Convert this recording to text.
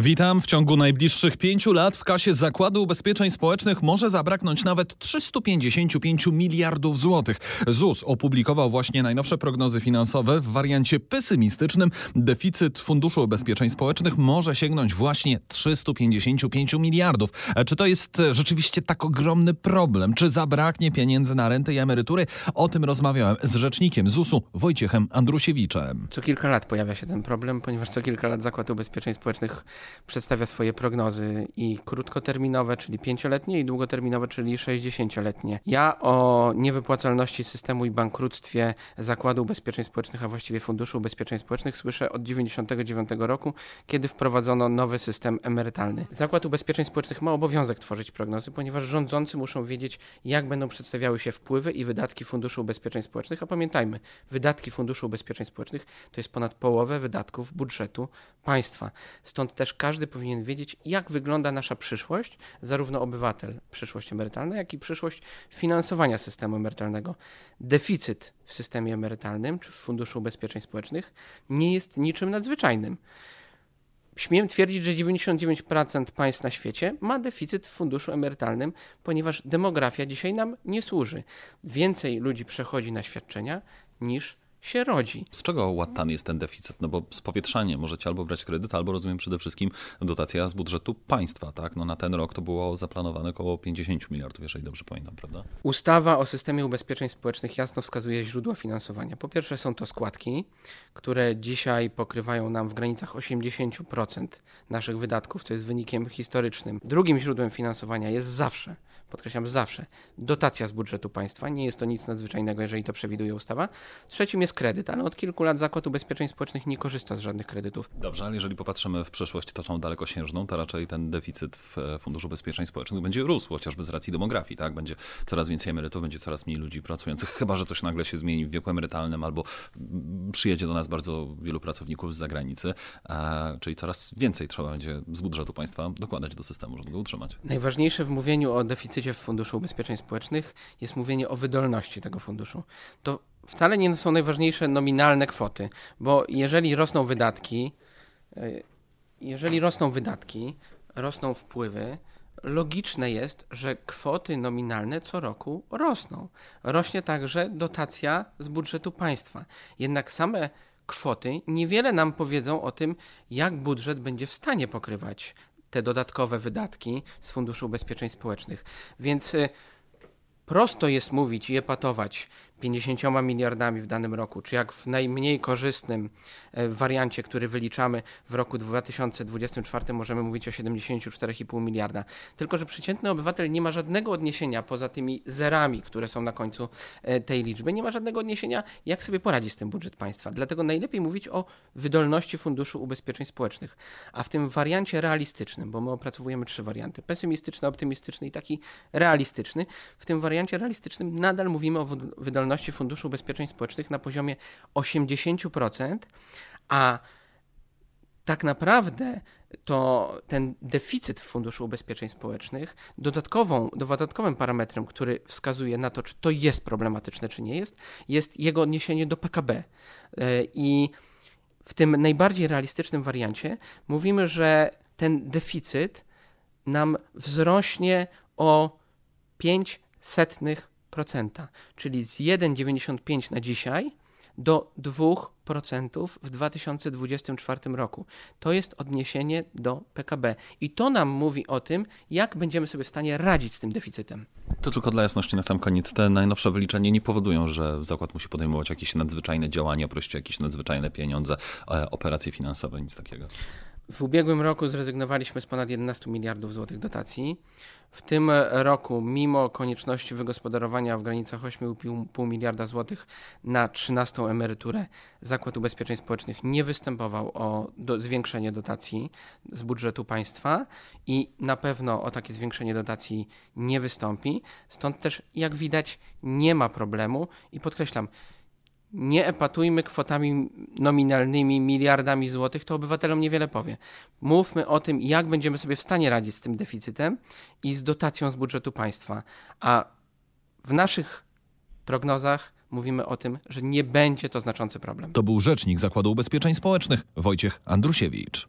Witam. W ciągu najbliższych pięciu lat w kasie Zakładu Ubezpieczeń Społecznych może zabraknąć nawet 355 miliardów złotych. ZUS opublikował właśnie najnowsze prognozy finansowe. W wariancie pesymistycznym deficyt Funduszu Ubezpieczeń Społecznych może sięgnąć właśnie 355 miliardów. E, Czy to jest e, rzeczywiście tak ogromny problem? Czy zabraknie pieniędzy na renty i emerytury? O tym rozmawiałem z rzecznikiem ZUS-u Wojciechem Andrusiewiczem. Co kilka lat pojawia się ten problem, ponieważ co kilka lat Zakład Ubezpieczeń Społecznych przedstawia swoje prognozy i krótkoterminowe, czyli pięcioletnie, i długoterminowe, czyli sześćdziesięcioletnie. Ja o niewypłacalności systemu i bankructwie Zakładu Ubezpieczeń Społecznych, a właściwie Funduszu Ubezpieczeń Społecznych słyszę od 1999 roku, kiedy wprowadzono nowy system emerytalny. Zakład Ubezpieczeń Społecznych ma obowiązek tworzyć prognozy, ponieważ rządzący muszą wiedzieć, jak będą przedstawiały się wpływy i wydatki Funduszu Ubezpieczeń Społecznych, a pamiętajmy, wydatki Funduszu Ubezpieczeń Społecznych to jest ponad połowę wydatków budżetu państwa. Stąd też każdy powinien wiedzieć, jak wygląda nasza przyszłość, zarówno obywatel, przyszłość emerytalna, jak i przyszłość finansowania systemu emerytalnego. Deficyt w systemie emerytalnym czy w Funduszu Ubezpieczeń Społecznych nie jest niczym nadzwyczajnym. Śmiem twierdzić, że 99% państw na świecie ma deficyt w funduszu emerytalnym, ponieważ demografia dzisiaj nam nie służy. Więcej ludzi przechodzi na świadczenia niż się rodzi. Z czego łatany jest ten deficyt? No bo spowietrzanie możecie albo brać kredyt, albo rozumiem przede wszystkim dotacja z budżetu państwa, tak? No na ten rok to było zaplanowane około 50 miliardów, jeżeli dobrze pamiętam, prawda? Ustawa o systemie ubezpieczeń społecznych jasno wskazuje źródła finansowania. Po pierwsze są to składki, które dzisiaj pokrywają nam w granicach 80% naszych wydatków, co jest wynikiem historycznym. Drugim źródłem finansowania jest zawsze podkreślam zawsze, dotacja z budżetu państwa. Nie jest to nic nadzwyczajnego, jeżeli to przewiduje ustawa. Trzecim jest kredyt, ale od kilku lat Zakład Ubezpieczeń Społecznych nie korzysta z żadnych kredytów. Dobrze, ale jeżeli popatrzymy w przyszłość, to tą dalekosiężną, to raczej ten deficyt w e, Funduszu Ubezpieczeń Społecznych będzie rósł, chociażby z racji demografii, tak? Będzie coraz więcej emerytów, będzie coraz mniej ludzi pracujących, chyba że coś nagle się zmieni w wieku emerytalnym albo przyjedzie do nas bardzo wielu pracowników z zagranicy, e, czyli coraz więcej trzeba będzie z budżetu państwa dokładać do systemu, żeby go utrzymać. Najważniejsze w mówieniu o deficycie w Funduszu Ubezpieczeń Społecznych jest mówienie o wydolności tego funduszu. To wcale nie są najważniejsze nominalne kwoty, bo jeżeli rosną wydatki, jeżeli rosną wydatki, rosną wpływy, logiczne jest, że kwoty nominalne co roku rosną. Rośnie także dotacja z budżetu państwa. Jednak same kwoty niewiele nam powiedzą o tym, jak budżet będzie w stanie pokrywać te dodatkowe wydatki z Funduszu Ubezpieczeń Społecznych. Więc prosto jest mówić i epatować 50 miliardami w danym roku, czy jak w najmniej korzystnym wariancie, który wyliczamy w roku 2024, możemy mówić o 74,5 miliarda. Tylko, że przeciętny obywatel nie ma żadnego odniesienia poza tymi zerami, które są na końcu tej liczby, nie ma żadnego odniesienia, jak sobie poradzi z tym budżet państwa. Dlatego najlepiej mówić o wydolności Funduszu Ubezpieczeń Społecznych. A w tym wariancie realistycznym, bo my opracowujemy trzy warianty: pesymistyczny, optymistyczny i taki realistyczny. W tym wariancie realistycznym nadal mówimy o wydolności Funduszu Ubezpieczeń Społecznych na poziomie 80%, a tak naprawdę to ten deficyt w Funduszu Ubezpieczeń Społecznych dodatkową, dodatkowym parametrem, który wskazuje na to, czy to jest problematyczne, czy nie jest, jest jego odniesienie do PKB. I w tym najbardziej realistycznym wariancie mówimy, że ten deficyt nam wzrośnie o 5 setnych czyli z 1,95 na dzisiaj do 2% w 2024 roku. To jest odniesienie do PKB. I to nam mówi o tym, jak będziemy sobie w stanie radzić z tym deficytem. To tylko dla jasności na sam koniec. Te najnowsze wyliczenia nie powodują, że zakład musi podejmować jakieś nadzwyczajne działania, prosić o jakieś nadzwyczajne pieniądze, e, operacje finansowe, nic takiego. W ubiegłym roku zrezygnowaliśmy z ponad 11 miliardów złotych dotacji. W tym roku, mimo konieczności wygospodarowania w granicach 8,5 miliarda złotych na 13 emeryturę, Zakład Ubezpieczeń Społecznych nie występował o do, zwiększenie dotacji z budżetu państwa i na pewno o takie zwiększenie dotacji nie wystąpi. Stąd też, jak widać, nie ma problemu i podkreślam, nie epatujmy kwotami nominalnymi, miliardami złotych, to obywatelom niewiele powie. Mówmy o tym, jak będziemy sobie w stanie radzić z tym deficytem i z dotacją z budżetu państwa. A w naszych prognozach mówimy o tym, że nie będzie to znaczący problem. To był rzecznik Zakładu Ubezpieczeń Społecznych Wojciech Andrusiewicz.